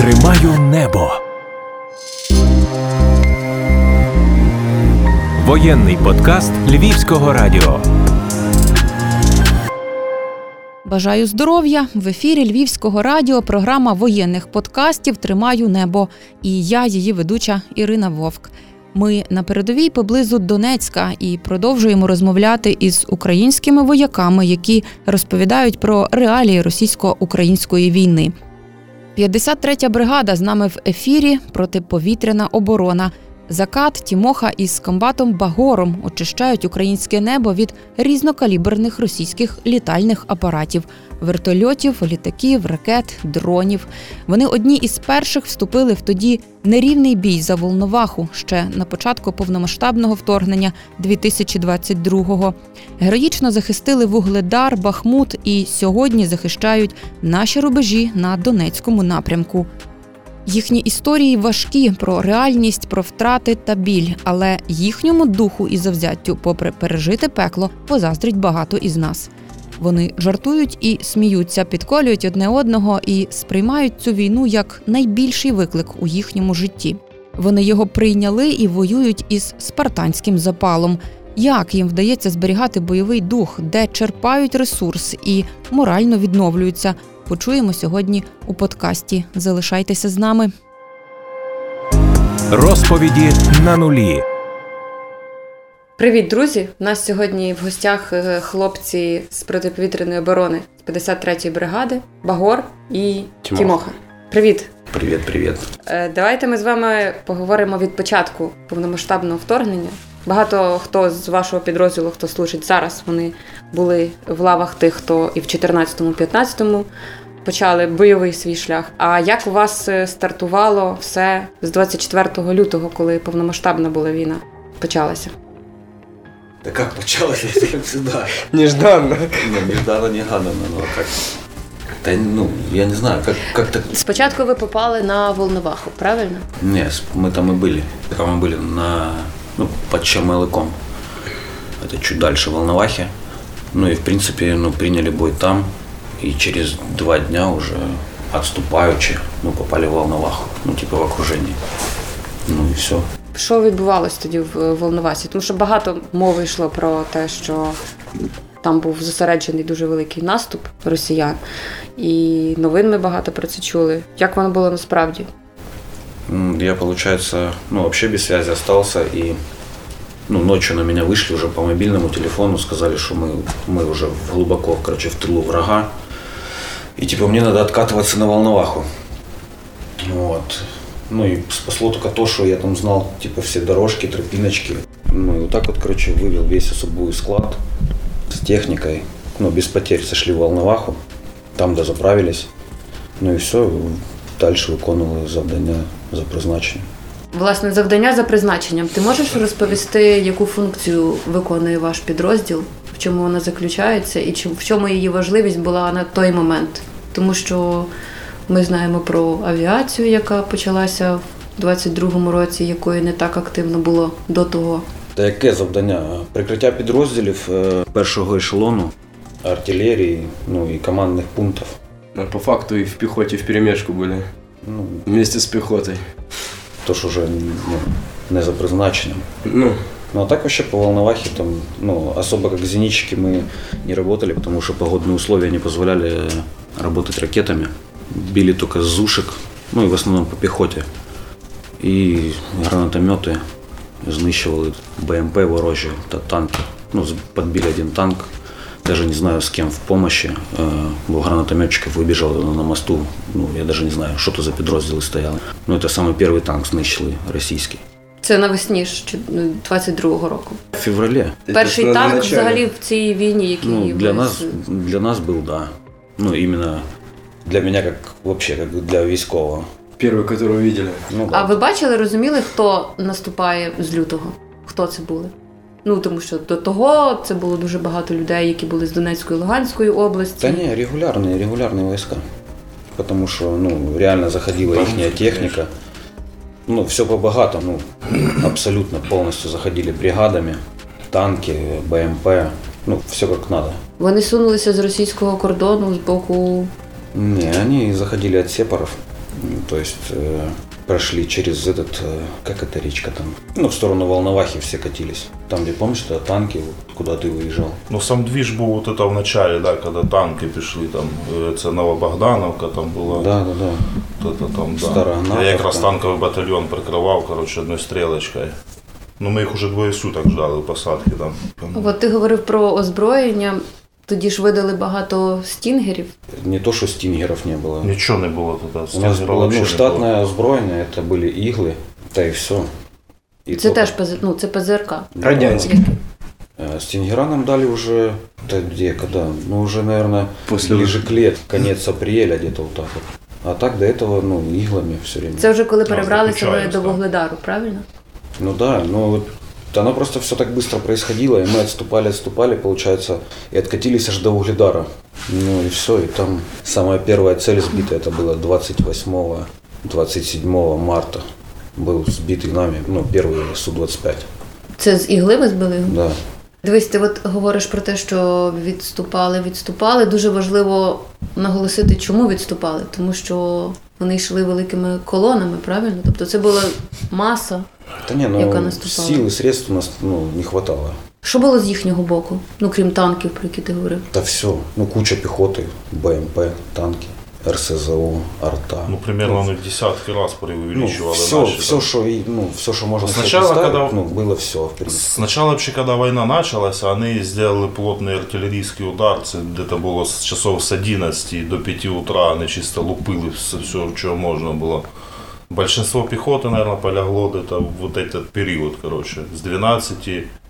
Тримаю небо. Воєнний подкаст Львівського радіо. Бажаю здоров'я в ефірі Львівського радіо. Програма воєнних подкастів Тримаю небо. І я, її ведуча Ірина Вовк. Ми на передовій поблизу Донецька і продовжуємо розмовляти із українськими вояками, які розповідають про реалії російсько-української війни. 53-я бригада з нами в ефірі протиповітряна оборона. Закат, Тімоха із комбатом Багором очищають українське небо від різнокаліберних російських літальних апаратів, вертольотів, літаків, ракет, дронів. Вони одні із перших вступили в тоді нерівний бій за Волноваху ще на початку повномасштабного вторгнення 2022-го. Героїчно захистили Вугледар, Бахмут і сьогодні захищають наші рубежі на Донецькому напрямку. Їхні історії важкі про реальність, про втрати та біль, але їхньому духу і завзяттю, попри пережите пекло, позаздрить багато із нас. Вони жартують і сміються, підколюють одне одного і сприймають цю війну як найбільший виклик у їхньому житті. Вони його прийняли і воюють із спартанським запалом. Як їм вдається зберігати бойовий дух, де черпають ресурс і морально відновлюються, почуємо сьогодні у подкасті. Залишайтеся з нами. Розповіді на нулі. Привіт, друзі! У нас сьогодні в гостях е, хлопці з протиповітряної оборони з 53-ї бригади Багор і Тімоха. Тімоха. Привіт! Привет, привет. Е, Давайте ми з вами поговоримо від початку повномасштабного вторгнення. Багато хто з вашого підрозділу, хто служить зараз, вони були в лавах тих, хто і в 14-15 почали бойовий свій шлях. А як у вас е, стартувало все з 24 лютого, коли повномасштабна була війна? Почалася? Да как почалось, это как всегда. Нежданно. Ну, нежданно, негаданно, но как... Да, ну, я не знаю, как, как так... Спочатку ви попали на Волноваху, правильно? Не, с- мы там и были. Там мы были на... Ну, под Чамалыком. Это чуть дальше Волновахи. Ну и, в принципе, ну, приняли бой там. И через два дня уже отступаючи, ну, попали в Волноваху. Ну, типа в окружении. Ну и все. Що відбувалось тоді в Волновасі? Тому що багато мови йшло про те, що там був зосереджений дуже великий наступ росіян, і новин ми багато про це чули. Як воно було насправді? М, Я, получается, ну, вообще без связи остался, и ну, ночью на меня вышли уже по мобильному телефону, сказали, что мы, мы уже в- глубоко, короче, в тылу врага, и типа мне надо откатываться на Волноваху. Вот. Ну и спасло только то, что я там знал, типа, все дорожки, тропиночки. Ну и вот так вот, короче, вывел весь особый склад с техникой. Ну, без потерь сошли в Волноваху, там дозаправились. Ну і все, далі виконували завдання за призначенням. Власне, завдання за призначенням. Ти можеш розповісти, яку функцію виконує ваш підрозділ, в чому вона заключається, і чи- в чому її важливість була на той момент? Тому що ми знаємо про авіацію, яка почалася в 22-му році, якої не так активно було до того. Та яке завдання? Прикриття підрозділів е, першого ешелону, артилерії, ну і командних пунктів. По факту и в пехоте в перемешку были. Ну, Вместе с пехотой. то ж уже ну, не за призначенням. Ну, Ну а так вообще по Волновахе там, ну, особо как зенитчики мы не работали, потому что погодные условия не позволяли э, работать ракетами. Били только с зушек, ну и в основном по пехоте. И гранатометы знищували БМП ворожі та танки. Ну, з- подбили один танк. Даже не знаю с кем в помощи. Э, Бо гранатометчиков выбежал на мосту. Ну, я даже не знаю, что то за підрозділи стояли. Ну, это самый первый танк знищили російський. Це навесні ж чи- 22-го року. В феврале. это Перший ж на танк начале. взагалі в цій війні, який Ну, для ви нас, з- для нас был, да. Ну, именно для меня, как вообще, как для військового. Первый, которого видели. Ну, А да. ви бачили, розуміли, хто наступає з лютого? Хто це були? Ну тому що до того це було дуже багато людей, які були з Донецької Луганської області. Да не, регулярные, регулярные войска. Потому что, ну, реально заходила их техника. Ну, все по-богатому, ну, абсолютно полностью заходили бригадами, танки, БМП, ну, все как надо. Вони сунулися з російського кордону з боку. Не, они заходили от сепаров. То есть э, прошли через этот, э, как эта речка там, ну, в сторону Волновахи все катились. Там, где, помнишь, это танки, вот, куда ты выезжал. Ну сам двіж був от это в начале, да, коли танки пішли, там, е, це Новобогдановка там була. Да, да, да. От это там, да. Старогнатовка. Я якраз танковий батальйон прикривав, коротше, одною стрілочкою. Ну ми їх уже двоє суток ждали у посадки там. От ти говорив про озброєння. Тоді ж видали багато стінгерів. Не то, что стингеров не было. Нічого не було тут. У нас стінгера было, вообще ну, не штатное озброєння, это были иглы, да и все. И Це то- теж ПЗ, ну, це ПЗРК. Радянський. Яке? Э, Стингера нам дали уже, да где, когда? Ну, уже, наверное, После- ближе к лет, конец апреля где-то вот так вот. А так до этого, ну, иглами все время. Це вже коли А, перебралися ви заключається, до так. Вугледару, правильно? Ну да, ну вот оно просто все так быстро происходило, и мы отступали, отступали, получается, и откатились аж до Угледара. Ну и все, и там самая первая цель сбита, это было 28-27 марта. Был сбитый нами, ну, первый Су-25, Це з ігли ви збили його? да. Дивись, ти от говориш про те, що відступали, відступали. Дуже важливо наголосити, чому відступали, тому що вони йшли великими колонами, правильно? Тобто це була маса. Та ні, ну, Яка наступала? Сіл і средств у нас ну, не вистачало. Що було з їхнього боку? Ну крім танків, про які ти говорив. Та все, ну, куча піхоти, БМП, танки, РСЗО, арта. Ну, примерно ну, десятки раз Ну, преувеличивали все, наши. все, там. что, и, ну, все, что можно себе Сначала, представить, когда- ну, было все, в принципе. Сначала вообще, когда война началась, они сделали плотный артиллерийский удар. Це где-то было с часов с 11 до 5 утра. Они чисто лупили все, все что можно было. Большинство пехоты, наверное, полягло где-то в вот этот период, короче, с 12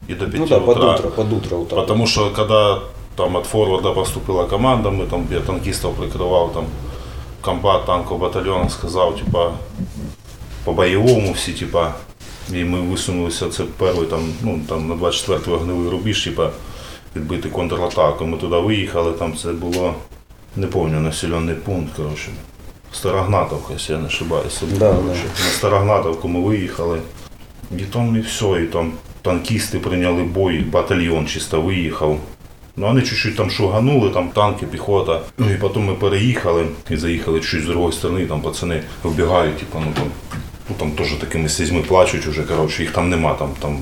и до 5 Ну да, под утра. утро, под утро вот так. Потому что когда там от форварда поступила команда, мы там, я танкистов прикрывал, там комбат танкового батальйона сказав, типа, по бойовому всі, типа, і ми висунулися, це перший там, ну, там на 24-й вогневий рубіж, типа, відбити контратаку. Ми туди виїхали, там це було, не пам'ятаю, населений пункт, коротше. Старогнатовка, якщо я не ошибаюся. Да, коротше. На Старогнатовку ми виїхали. І там і все, і там танкісти прийняли бой, батальйон чисто виїхав. Ну, вони чуть-чуть там шуганули, там танки, піхота. Ну і потім ми переїхали і заїхали чуть з другої сторони, там пацани вбігають, типу, ну там, ну там теж такими слізьми плачуть уже, коротше, їх там нема, там, там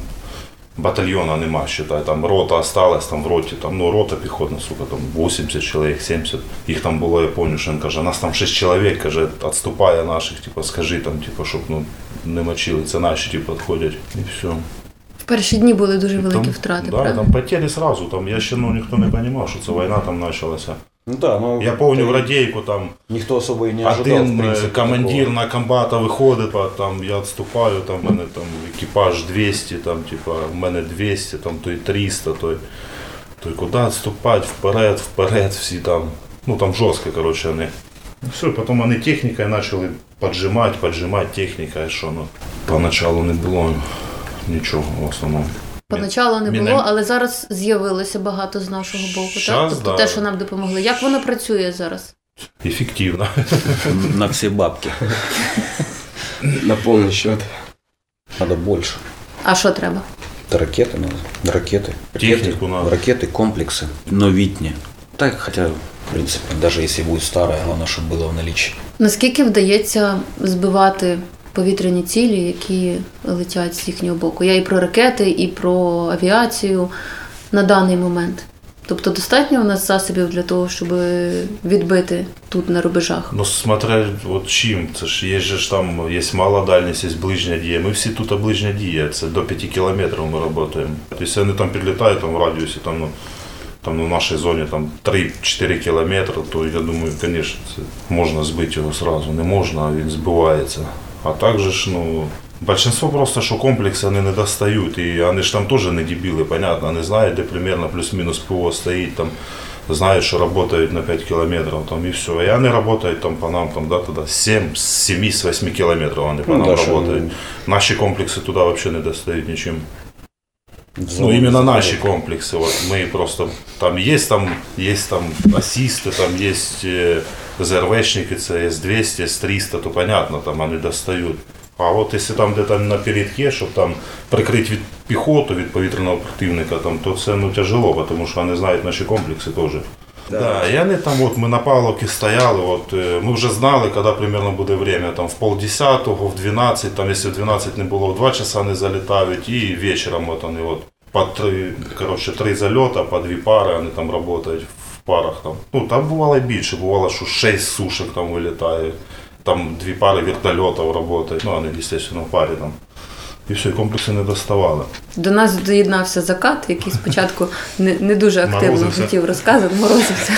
батальйона нема, считай, там рота осталась, там в роті, там, ну, рота піхотна, сука, там 80 чоловік, 70. Їх там було, я пам'ятаю, що він каже, нас там 6 чоловік, каже, відступає наших, типу, скажи там, типу, щоб, ну, не мочили, це наші, типу, відходять, і все. В перші дні були дуже великі Там- втрати, да, правда? там потери сразу, там, я ще, ну, ніхто не розумів, що це війна там почалася. Ну да, ну, Я помню в Радейку там Никто особо и не ожидал, в один е, принципе, командир такого. на комбата виходить, а там я відступаю, там в мене там екіпаж 200, там, типа, в мене 200, там той 300, той, той куди відступати, вперед, вперед, всі там. Ну там жорстко, коротше, вони. Ну, все, потім вони технікою почали поджимати, поджимати техніка, що, ну, поначалу не було нічого в основному. Поначалу не Міна- було, але зараз з'явилося багато з нашого боку. Щас, так? Тобто да. те, що нам допомогли. Як воно працює зараз? Ефективно. На все бабки. На полный счет. Надо больше. А що треба? Это ракеты надо. Ракеты. Технику ракеты, надо. Ракеты, комплексы. Новитни. Так, хотя, в принципе, даже если будет старая, главное, чтобы было в наличии. Наскільки вдається збивати повітряні цілі, які летять з їхнього боку? Я і про ракети, і про авіацію на даний момент. Тобто достатньо у нас засобів для того, щоб відбити тут на рубежах. Ну, смотря от чим, це ж є ж там, є мала дальність, є ближня дія. Ми всі тут ближня дія, це до 5 кілометрів ми працюємо. Якщо вони там підлітають там, в радіусі, там, ну, там ну, в нашій зоні там 3-4 кілометри, то я думаю, звісно, це можна збити його сразу. Не можна, а він збивається. А також ж, ну, большинство просто, що комплекси вони не достають. І вони ж там теж не дебіли, понятно, вони знають, де примерно плюс-мінус ПО стоїть там. знают, что работают на 5 километров, там и все. И они работают там по нам, там, да, туда 7, с 7-8 километров они по Ну, нам да, Наші работают. туди Наши комплексы туда вообще не достают ничем. в Ну, зону именно заходят. наши комплексы. Вот мы просто там есть там есть там ассисты, там есть э, ЗРВшники, це С200, С300, то понятно, там они достают. А от якщо там де-то на передке, щоб там прикрити від піхоту, від повітряного противника, там, то це ну, тяжело, тому що вони знають наші комплекси теж. Да, і вони там, от ми на Павловці стояли, от е, ми вже знали, коли примерно буде время, там в полдесятого, в 12, там, якщо в 12 не було, в 2 часа не залітають, і вечором от вони от по три, коротше, три зальота, по дві пари, вони там працюють в парах. Там. Ну, там бувало і більше, бувало, що 6 сушек там вилітає, там дві пари вертольотів працюють, ну, вони, звісно, в парі там І все, і комплекси не доставали. До нас доєднався закат, який спочатку не, не дуже активно Морозився. хотів розказувати, морозився.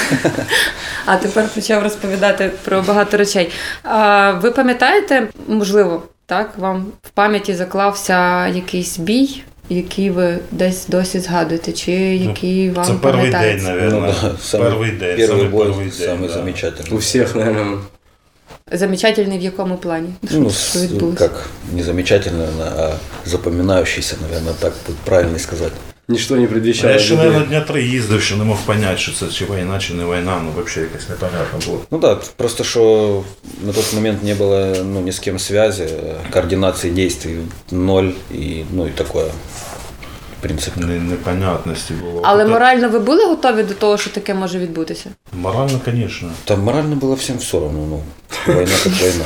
А тепер почав розповідати про багато речей. А, ви пам'ятаєте, можливо, так, вам в пам'яті заклався якийсь бій, який ви десь досі згадуєте, чи який вам Це перший день, пам'ятається? мабуть. Ну да, самый перший день, Первый самий бой, перший день. самый да. замечательный. У всех, наверное, Замечательний в якому плані? Ну, Що с- відбулося? как не замечательно, а запоминающийся, наверное, так будет правильно сказать. ничто не Я предвещало. ще, беды. мабуть, дня три їздив, що не мог зрозуміти, що це чи війна, чи не війна, ну взагалі якось непонятно було. Ну да, просто что на тот момент не было ну, ни с кем связи, э, координации действий ноль и ну и такое, в принципе. Не, непонятності було. Але Та- морально ви були готові до того, що таке може відбутися? Морально, звісно. Там морально было всем все равно, ну, война как война.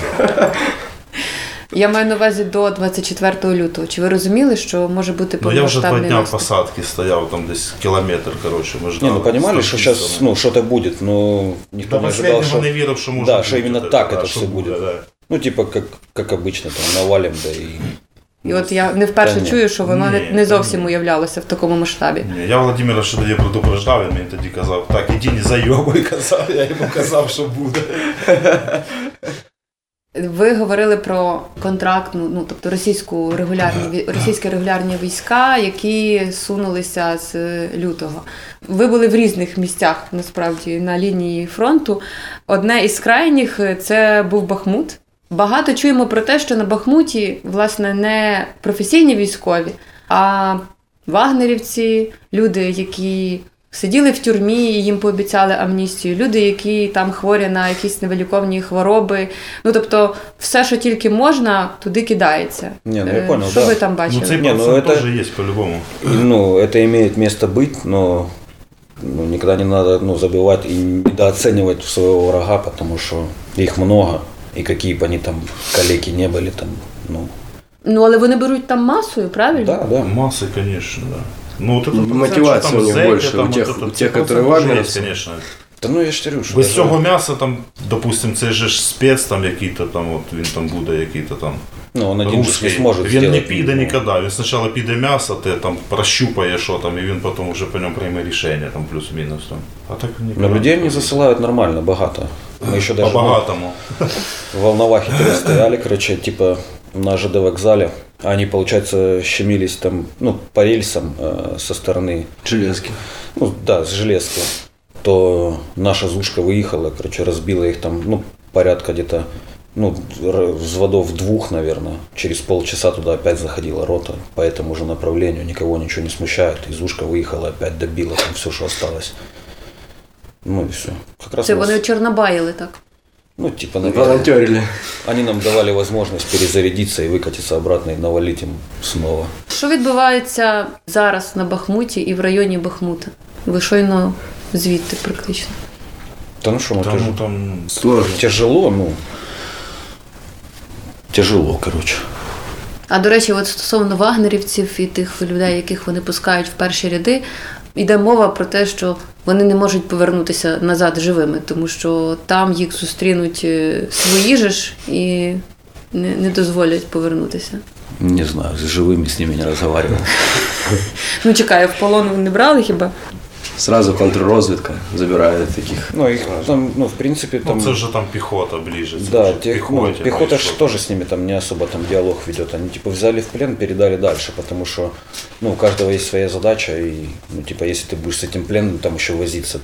Я маю на увазі до 24 лютого. Чи ви розуміли, що може бути Ну я вже два дня наступ? посадки стояв, там десь кілометр, коротше, ми Не, ждали. ну понимали, что сейчас ну, что-то будет, но никто не ожидал, що... что... не вірив, що може Да, бути що іменно так це що все буде. да. Ну, типа, как, как обычно, там, навалим, да и... І от я не вперше Та чую, що воно Ні, не зовсім ні. уявлялося в такому масштабі. Ні, Я Володимира ще тоді предупреждав, він мені тоді казав, так, іди не зайобуй, казав, я йому казав, що буде. Ви говорили про контрактну, ну тобто російську регулярні російські регулярні війська, які сунулися з лютого. Ви були в різних місцях насправді на лінії фронту. Одне із крайніх е, це був Бахмут. Багато чуємо про те, що на Бахмуті власне не професійні військові, а вагнерівці, люди, які сиділи в тюрмі, і їм пообіцяли амністію, люди, які там хворі на якісь невиліковні хвороби. Ну тобто, все, що тільки можна, туди кидається. Не, ну я Е, понял, Що да. ви там Ну бачили? цей Не, ну, процент это- теж є по-любому. И, ну, это имеет место быть, но ну, никогда не надо ну, забывать и недооценивать своего врага, потому что их много, И какие бы они там калеки не были, там, ну, Ну але вони беруть там масою, правильно? да, да. Массы, конечно, да. Ну, вот это Мотивация у них больше, там у тех- вот это у тех, которые вагнеровцы. конечно. Та ну я ж говорю, що Без даже- цього м'яса, там, допустим, цей же ж спец, там, який-то там, от, він там буде, який-то там ну, он один же русський. не сможет він не сделать, піде ну, ніколи. Він спочатку піде м'ясо, ти там прощупає, що там, і він потім вже по ньому прийме рішення, там, плюс-мінус. Там. А так Но людей не засылают нормально, богато. Мы еще даже ну, По-багатому. в Волновахе когда стояли, короче, типа на ЖД вокзале. Они, получается, щемились там, ну, по рельсам э, со стороны Железки. ну да, с железки, то наша зушка выехала, короче, разбила их там, ну, порядка где-то, ну, р- взводов двух, наверное. Через полчаса туда опять заходила рота по этому же направлению, никого ничего не смущает. И зушка выехала, опять добила там все, что осталось. Ну и все. Как раз Це нас- вони чорнобаїли так. ну, типа, наверное, Волонтерили. они нам давали возможность перезарядиться и выкатиться обратно и навалить им снова. Що відбувається зараз на Бахмуті і в районі Бахмута? Ви щойно звідти практично. Да ну что, ну, Там, тяж- там Сложно. тяжело, ну, тяжело, короче. А до речі, от стосовно вагнерівців і тих людей, яких вони пускають в перші ряди, йде мова про те, що вони не можуть повернутися назад живими, тому що там їх зустрінуть е, свої же ж і не, не дозволять повернутися. Не знаю, с живыми с ними не разговаривал. Ну, чекаю, в полон не брали хіба? Сразу контрразведка забирает таких. Ну, их там, ну, в принципе, ну, там... це вже там піхота ближе. це да, вже тех, ну, піхоті, пехота знаєш, ж що тоже с ними там не особо там диалог ведет. Они типа взяли в плен, передали дальше, потому что ну, у каждого есть своя задача, и ну, типа, если ты будешь с этим пленом там еще возиться,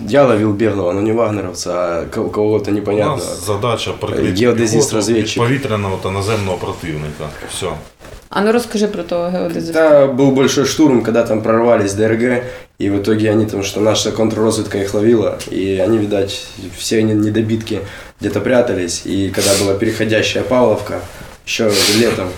Я ловил беглого, но не вагнеровца, а ко- кого-то У непонятного. нас задача прикрити Геодезист, піхоту від розвідчик. повітряного та наземного противника. Все. А ну розкажи про того геодезиста. Да, был большой штурм, когда там прорвались ДРГ, и в итоге они там, что наша контрразведка их ловила, и они, видать, все не- недобитки где-то прятались, и когда была переходящая Павловка, еще летом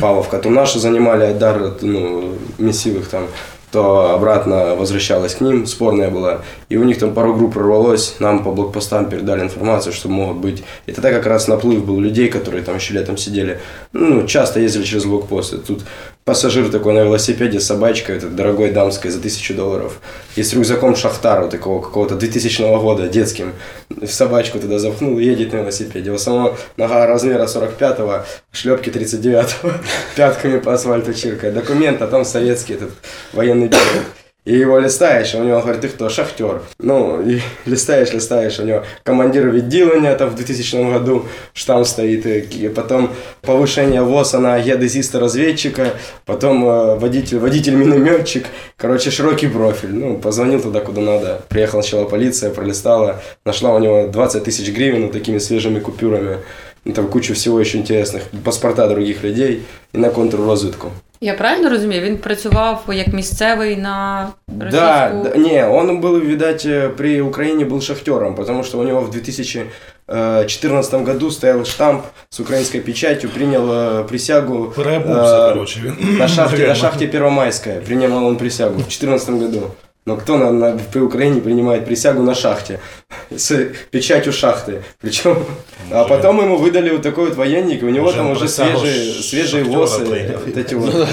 Павловка, то наши занимали Айдар, ну, мессивых там, то обратно возвращалась к ним, спорная была. И у них там пару групп прорвалось, нам по блокпостам передали информацию, что могут быть. И тогда как раз наплыв был людей, которые там еще летом сидели. Ну, часто ездили через блокпосты. Тут пассажир такой на велосипеде с собачкой, это дорогой дамской за тысячу долларов. И с рюкзаком Шахтару такого какого-то 2000 года, детским. В собачку туда запхнул и едет на велосипеде. У самого нога размера 45-го, шлепки 39-го, пятками по асфальту чиркает. Документ, а там советский этот военный период И его листаешь, а у него говорит, ты кто, шахтер. Ну, и листаешь, листаешь, у него командир відділення там в 2000 году штамп стоит, и потом повышение ВОЗа на геодезиста-разведчика, потом э, водитель, водитель-минометчик, короче, широкий профиль. Ну, позвонил туда, куда надо. Приехала сначала полиция, пролистала, нашла у него 20 тысяч гривен вот такими свежими купюрами. Ну, там кучу всего еще интересных, паспорта других людей и на контррозвідку. Я правильно розумію? Він працював як місцевий на російську... Да, да, не, он был, видать, э, при Украине был шахтером, потому что у него в 2014 году стоял штамп с украинской печатью, принял э, присягу Переобувся, э, коротше, він. на шахте, на Реально. шахте Первомайская. Принимал он присягу в 2014 году. Но кто на, на- при Украине принимает присягу на шахте? С печатью шахты. Причем, а потом ему выдали вот такой вот военник, и у него Уже там уже свежие, свежие восы. принял. Вот эти вот.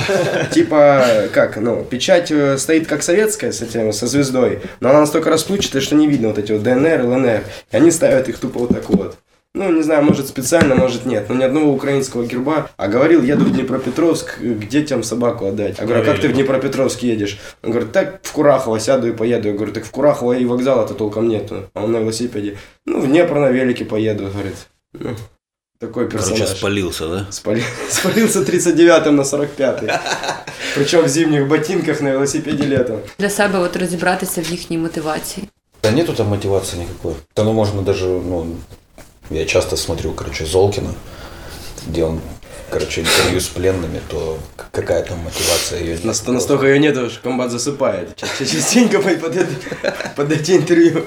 Типа, как, ну, печать э, стоит как советская с этим, со звездой, но она настолько расплывчатая, что не видно вот эти вот ДНР, ЛНР. И они ставят их тупо вот так вот. Ну, не знаю, может специально, может нет, но ни одного украинского герба. А говорил, еду в Днепропетровск э, к детям собаку отдать. Я говорю, а как ты в Днепропетровск едешь? Он говорит, так в Курахово сяду и поеду. Я говорю, так в Курахово и вокзала-то толком нету. А он на велосипеде. Ну, в Днепр на велике поеду, говорит. Ну, такой персонаж. Короче, спалился, да? Спали- Спалился 39-м на 45-й. Причем в зимних ботинках на велосипеде летом. Для себе от розібратися в їхній мотивації. Да нету там мотивации никакой. Да ну можно даже, ну, я часто смотрю, короче, Золкина, где он, короче, интервью с пленными, то к- какая там мотивация ее Наст- Настолько ее нету, что комбат засыпает. Ча- Частенько под, под это- под эти интервью.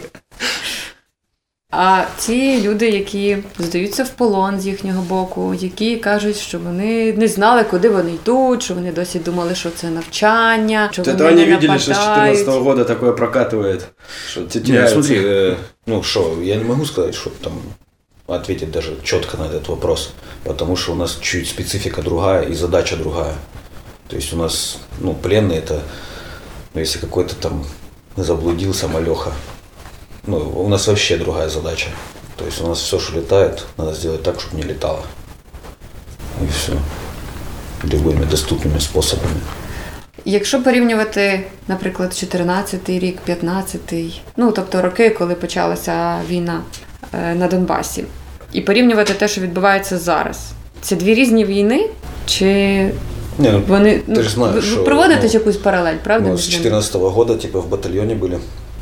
А ті люди, які здаються в полон з їхнього боку, які кажуть, що вони не знали, куди вони йдуть, що вони досі думали, що це навчання, що Вот вони Это они не видели, что с нападають. 14 года такое прокатывает. Что те- Не, теряются. смотри, э, ну что, я не могу сказать, что там ответить даже четко на этот вопрос, потому что у нас чуть специфика другая и задача другая. То есть у нас, ну, пленные это, ну, если какой-то там заблудился малеха, ну, у нас вообще другая задача. То есть у нас все, что летает, надо сделать так, чтобы не летало. И все. Любыми доступными способами. Якщо порівнювати, наприклад, 14-й рік, 15-й, ну тобто роки, коли почалася війна е, на Донбасі, і порівнювати те, що відбувається зараз, це дві різні війни, чи Не, ну, вони ну, Ти ж знаєш, ви- ви що, проводите ну, ж якусь паралель, правда? Мы між с ними? 2014 года типа в батальоне были,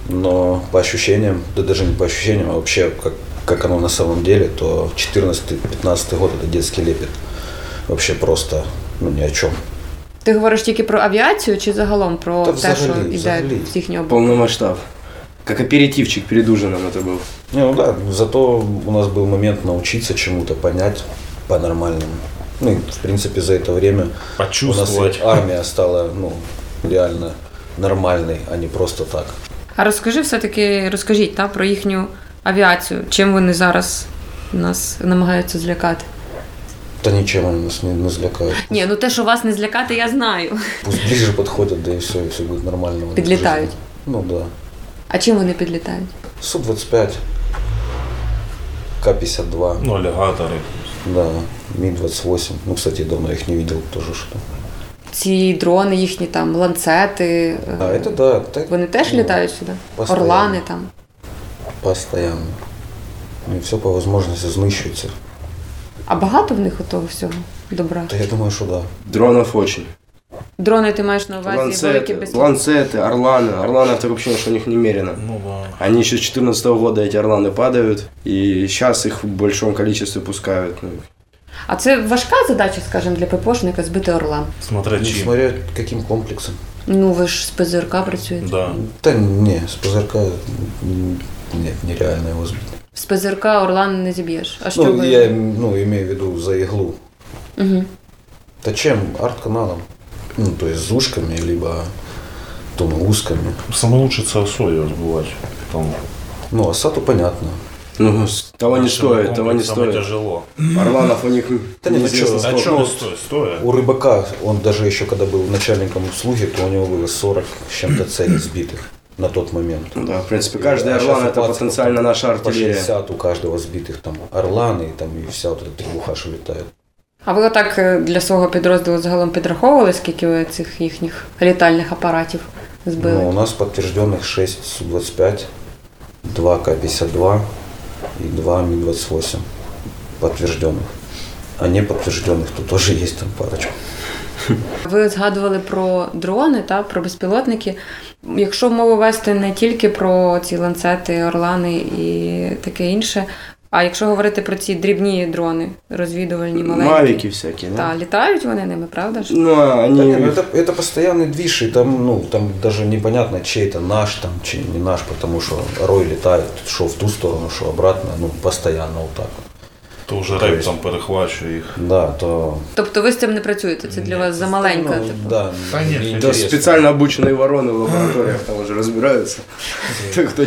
но по ощущениям, да даже не по ощущениям, а вообще как, как оно на самом деле, то 14-15 год это детский лепет. Вообще просто, ну ни о чем. Ти говориш тільки про авіацію чи загалом про Та те, взагалі, що йде взагалі. з їхнього боку? Полный масштаб. Как аперитивчик перед ужином это был. Не, ну да, зато у нас был момент научиться чему-то, понять по-нормальному. Ну, и, в принципе, за это время у нас Почувствовать. и армия стала, ну, реально нормальной, а не просто так. А розкажи все-таки, розкажіть та, про їхню авіацію. Чим вони зараз нас намагаються злякати? Да ничем они нас не, не злякают. Ні, ну те, що вас не злякати, я знаю. Пусть ближе подходят, да и все, и все будет нормально. у них в Подлетают. жизни. Ну да. А чим вони підлітають? Су-25, К-52, Ну, алігатори. да, Ми-28. Ну, кстати, давно их не видел тоже что. Ці дрони, їхні там ланцети. А е, это да. так, Вони теж ну, літають сюди? постоянно. Орлани там. Постоянно. И все по возможности знищується. А багато в них того всього добра? Да я думаю, что да. Дронов очень. Дрони ти маєш на увазі великі Ланцеты, без ланцеты, орланы. Орланы это вообще что у них немерено. Ну да. Они еще с 14 года эти орланы падают, и сейчас их в большом количестве пускают. Ну, А це важка задача, скажімо, для ППОшника збити орла. Смотря Ну, чим. смотря каким комплексом. Ну ви ж з ПЗРК працюєте. Да. Да не, с ПЗРК м, нет, нереально его сбить. З ПЗРК Орлан не зіб'єш. А що Ну, ви? я ну, имею в виду за иглу. Угу. Да чем? Арт-каналом. Ну, то есть с ушками, либо тунгусками. Самое лучшее это осою сбывать. Там Ну, осаду понятно. Ну, того не стоит, того не стоит. тяжело. Орланов у них Да не, ну чё, А что стоит? Стоя? У рыбака, он даже еще когда был начальником обслуги, то у него было 40 с чем-то целей сбитых на тот момент. Да, в принципе, каждый А Орлан это потенциально там наша По артиллерия. 60 у каждого сбитых там орланы и там и вся вот эта требуха, что летает. А ви отак е, для свого підрозділу загалом підраховували, скільки ви цих їхніх літальних апаратів збили? Ну, у нас подтвержденных 6 Су-25, 2 К-52 и 2 Ми-28 подтвержденных. А не подтвержденных, то тоже есть там парочку. Ви згадували про дрони та про безпілотники. Якщо мову вести не тільки про ці ланцети, орлани і таке інше, а якщо говорити про ці дрібні дрони, розвідувальні маленькі, Мавики всякие, да? та літають вони ними, правда ж? Ну, а Да они... не, ну это, это постоянный движ, и там, ну, там даже непонятно, чей это наш, там, чей не наш, потому что рой летает, что в ту сторону, что обратно, ну, постоянно вот так. вот. То вже То рейп есть- там перехвачує їх. Да, то... Тобто ви з цим не працюєте? Це для вас замаленько. Ну, типу. да, Да нет, неинтересно. Да, специально обученные вороны в лабораториях там уже разбираются. Кто кто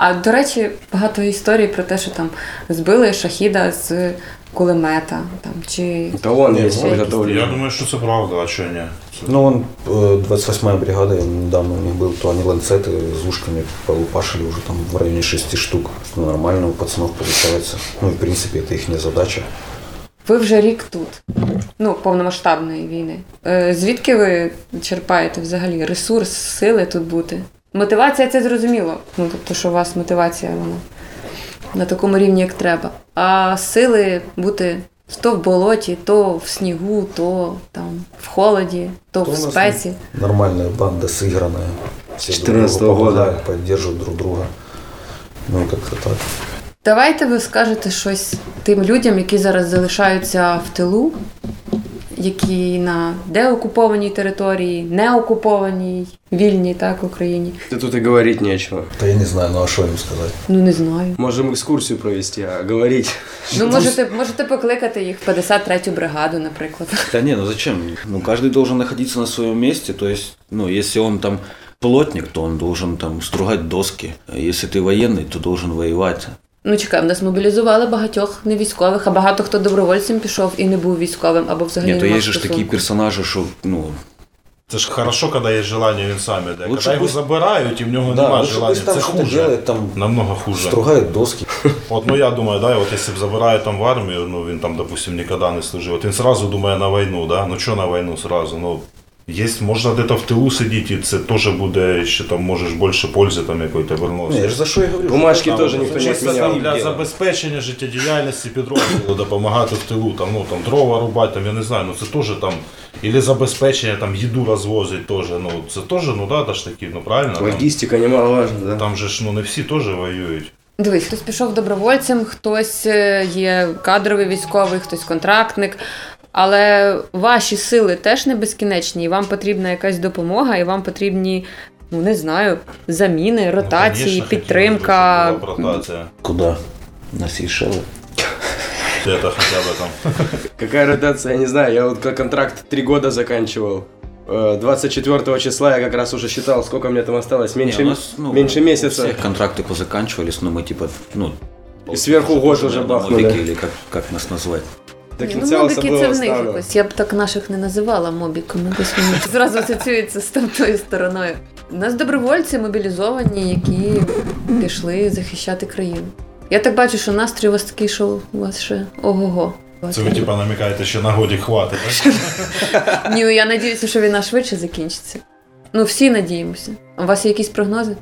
чей. Якщо їм так А до речі, багато історій про те, що там збили шахіда з кулемета, там чи Да вон Не, есть ну, подготовленный. Я думаю, що це правда, а що ні? Це- Ну, он, э, 28-я бригада, я недавно у них был, то они ланцеты с ушками полупашили уже там в районе 6 штук. Ну, нормально у пацанов получается. Ну, и, в принципе, это их задача. ви вже рік тут, ну, повномасштабної війни. Е, Звідки ви черпаєте взагалі ресурс, сили тут бути? Мотивація це зрозуміло. Ну, тобто, що у вас мотивація вона на такому рівні, як треба. А сили бути то в болоті, то в снігу, то там в холоді, то То в спеці. Нормальная банда сыгранная. Все друг 14 другу года. помогают, друг друга. Ну, и как-то так. Давайте ви скажете щось тим людям, які зараз залишаються в тилу, які на деокупованій території, неокупованій, вільній так Україні. Да тут и говорить нечего. Да я не знаю, ну а что им сказать? Ну не знаю. Можем экскурсию провести, а говорить... Ну можете, можете покликати їх в 53-ю бригаду, наприклад. Да не, ну зачем? Ну, каждый должен находиться на своем месте. То есть, ну, если он там плотник, то он должен там стругать доски. А если ты военный, то должен воевать. Ну чекай, в нас мобілізували багатьох невійськових, а багато хто добровольцем пішов і не був військовим або взагалі Нет, то не мав есть же ж такие стосунку. персонажи, что, ну, Це ж хорошо, коли є желання, він сам іде. Лучше Коли його пусть- забирають і в нього да, немає желання, там це хуже. делает, там Намного хуже. стругает доски. От ну я думаю, да, от якщо б забирають там в армію, ну він там, допустим, ніколи не служив. От він сразу думає на війну, да? Ну що на війну сразу? Ну, є, можна десь в тилу сидіти, і це теж буде, ще там можеш більше пользи там якої то Не, вернути. я же за что я говорю. Бумажки тоже там не чисто там для забезпечення життєдіяльності підрозділу допомагати в тилу, там, ну, там дрова рубати, там, я не знаю, ну це теж там, і забезпечення, там, їду розвозить теж, ну, це теж, ну, да, та ж таки, ну, правильно? Там, Логистика немаловажна, да? там же ж, ну, не всі теж воюють. Дивись, хтось пішов добровольцем, хтось е, є кадровий військовий, хтось контрактник. Але ваші сили теж не безкінечні, і вам потрібна якась допомога, і вам потрібні, ну не знаю, заміни, ротації, Ну, конечно, підтримка. хотілося б, щоб була б ротація. Куда? На Сейшелы. Це хоча б там. Какая ротация, я не знаю. Я вот как контракт три года заканчивал. Э, 24 числа я как раз уже считал, сколько мне там осталось. Меньше, Не, у нас, ну, меньше у месяца. всех контракты позаканчивались, но мы типа, ну... И сверху год тоже, уже наверное, бахнули. мобики, Или как, как нас назвать? До кінця ну, мобіки це в них ставлю. якось. Я б так наших не називала мобіками, десь вони зразу асоціюються з тамтою стороною. У нас добровольці мобілізовані, які пішли захищати країну. Я так бачу, що настрій у вас такий, що у вас ще ого-го. Це ви типа намікаєте, що на годі хватить, так? Ні, я надіюся, що війна швидше закінчиться. Ну, всі надіємося. А у вас є якісь прогнози?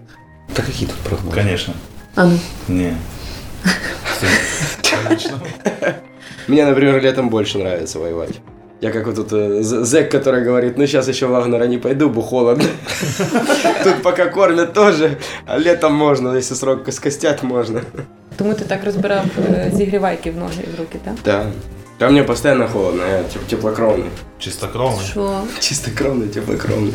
Да какие тут прогнозы? Звісно. А ну. Ні. Конечно. Мне, например, летом больше нравится воевать. Я как вот тут э, з- зэк, который говорит, ну сейчас еще в Вагнера не пойду, бо холодно. Тут пока кормят тоже, а летом можно, если срок скостять можно. Тому ти так розбирав е, зігрівайки в ноги і в руки, так? Да. Там мне постоянно холодно, я теп- теплокровный. Чистокровний. Що? Чистокровный, теплокровный.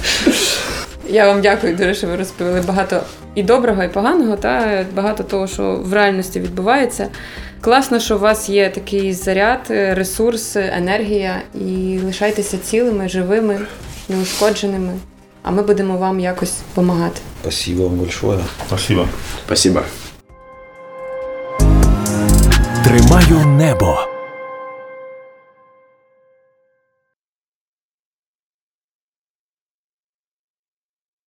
Я вам дякую дуже, що ви розповіли багато і доброго, і поганого, та багато того, що в реальності відбувається. Класно, що у вас є такий заряд, е, ресурс, енергія, і лишайтеся цілими, живими, неушкодженими. а ми будемо вам якось допомагати. Спасибо вам большое. Спасибо. Спасибо. Тримаю небо.